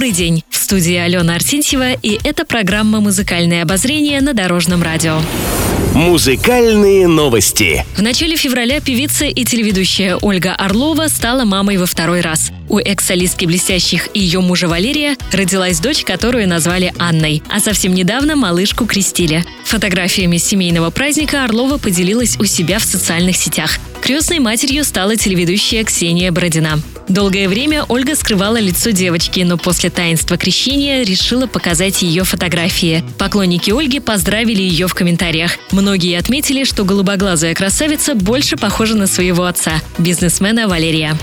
Добрый день! В студии Алена Арсентьева, и это программа «Музыкальное обозрение» на Дорожном радио. Музыкальные новости. В начале февраля певица и телеведущая Ольга Орлова стала мамой во второй раз. У экс-солистки «Блестящих» и ее мужа Валерия родилась дочь, которую назвали Анной, а совсем недавно малышку крестили. Фотографиями семейного праздника Орлова поделилась у себя в социальных сетях. Крестной матерью стала телеведущая Ксения Бородина. Долгое время Ольга скрывала лицо девочки, но после таинства крещения решила показать ее фотографии. Поклонники Ольги поздравили ее в комментариях. Многие отметили, что голубоглазая красавица больше похожа на своего отца, бизнесмена Валерия.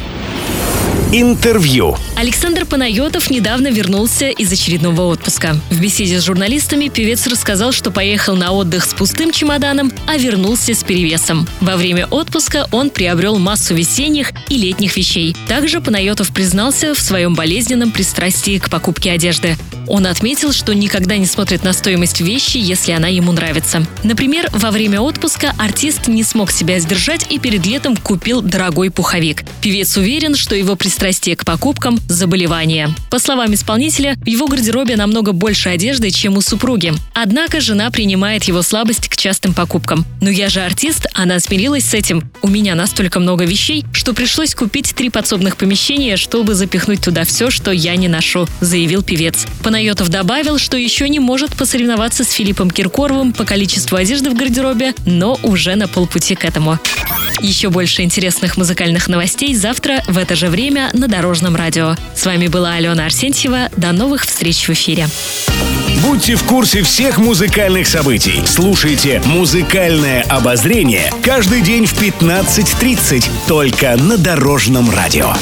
Интервью. Александр Панайотов недавно вернулся из очередного отпуска. В беседе с журналистами певец рассказал, что поехал на отдых с пустым чемоданом, а вернулся с перевесом. Во время отпуска он приобрел массу весенних и летних вещей. Также Панайотов признался в своем болезненном пристрастии к покупке одежды. Он отметил, что никогда не смотрит на стоимость вещи, если она ему нравится. Например, во время отпуска артист не смог себя сдержать и перед летом купил дорогой пуховик. Певец уверен, что его пристрастие к покупкам – заболевание. По словам исполнителя, в его гардеробе намного больше одежды, чем у супруги. Однако жена принимает его слабость к частым покупкам. «Но я же артист, она смирилась с этим. У меня настолько много вещей, что пришлось купить три подсобных помещения, чтобы запихнуть туда все, что я не ношу», – заявил певец. Панайотов добавил, что еще не может посоревноваться с Филиппом Киркоровым по количеству одежды в гардеробе, но уже на полпути к этому. Еще больше интересных музыкальных новостей завтра в это же время на Дорожном радио. С вами была Алена Арсентьева. До новых встреч в эфире. Будьте в курсе всех музыкальных событий. Слушайте «Музыкальное обозрение» каждый день в 15.30 только на Дорожном радио.